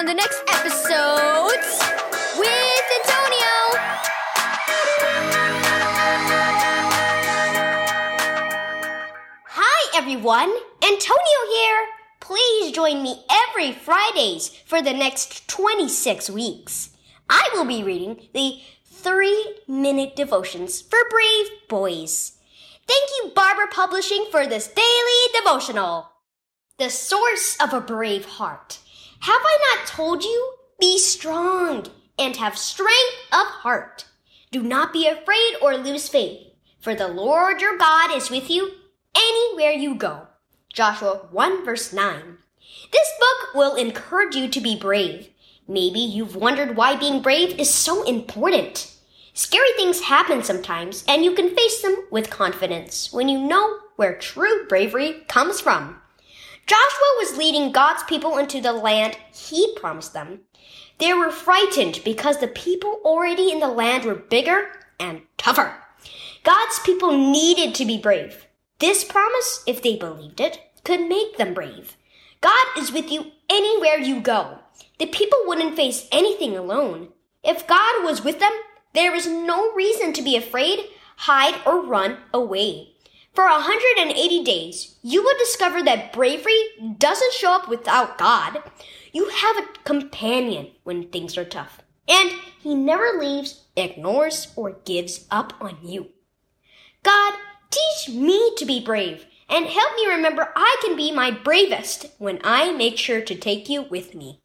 on the next episode with Antonio. Hi, everyone. Antonio here. Please join me every Fridays for the next 26 weeks. I will be reading the three minute devotions for brave boys. Thank you, Barbour Publishing, for this daily devotional. The source of a brave heart. Have I not told you? Be strong and have strength of heart. Do not be afraid or lose faith, for the Lord your God is with you anywhere you go. Joshua 1 verse 9. This book will encourage you to be brave. Maybe you've wondered why being brave is so important. Scary things happen sometimes, and you can face them with confidence when you know where true bravery comes from. Joshua was leading God's people into the land he promised them. They were frightened because the people already in the land were bigger and tougher. God's people needed to be brave. This promise, if they believed it, could make them brave. God is with you anywhere you go. The people wouldn't face anything alone. If God was with them, there is no reason to be afraid, hide, or run away. For 180 days, you will discover that bravery doesn't show up without God. You have a companion when things are tough, and He never leaves, ignores, or gives up on you. God, teach me to be brave and help me remember I can be my bravest when I make sure to take you with me.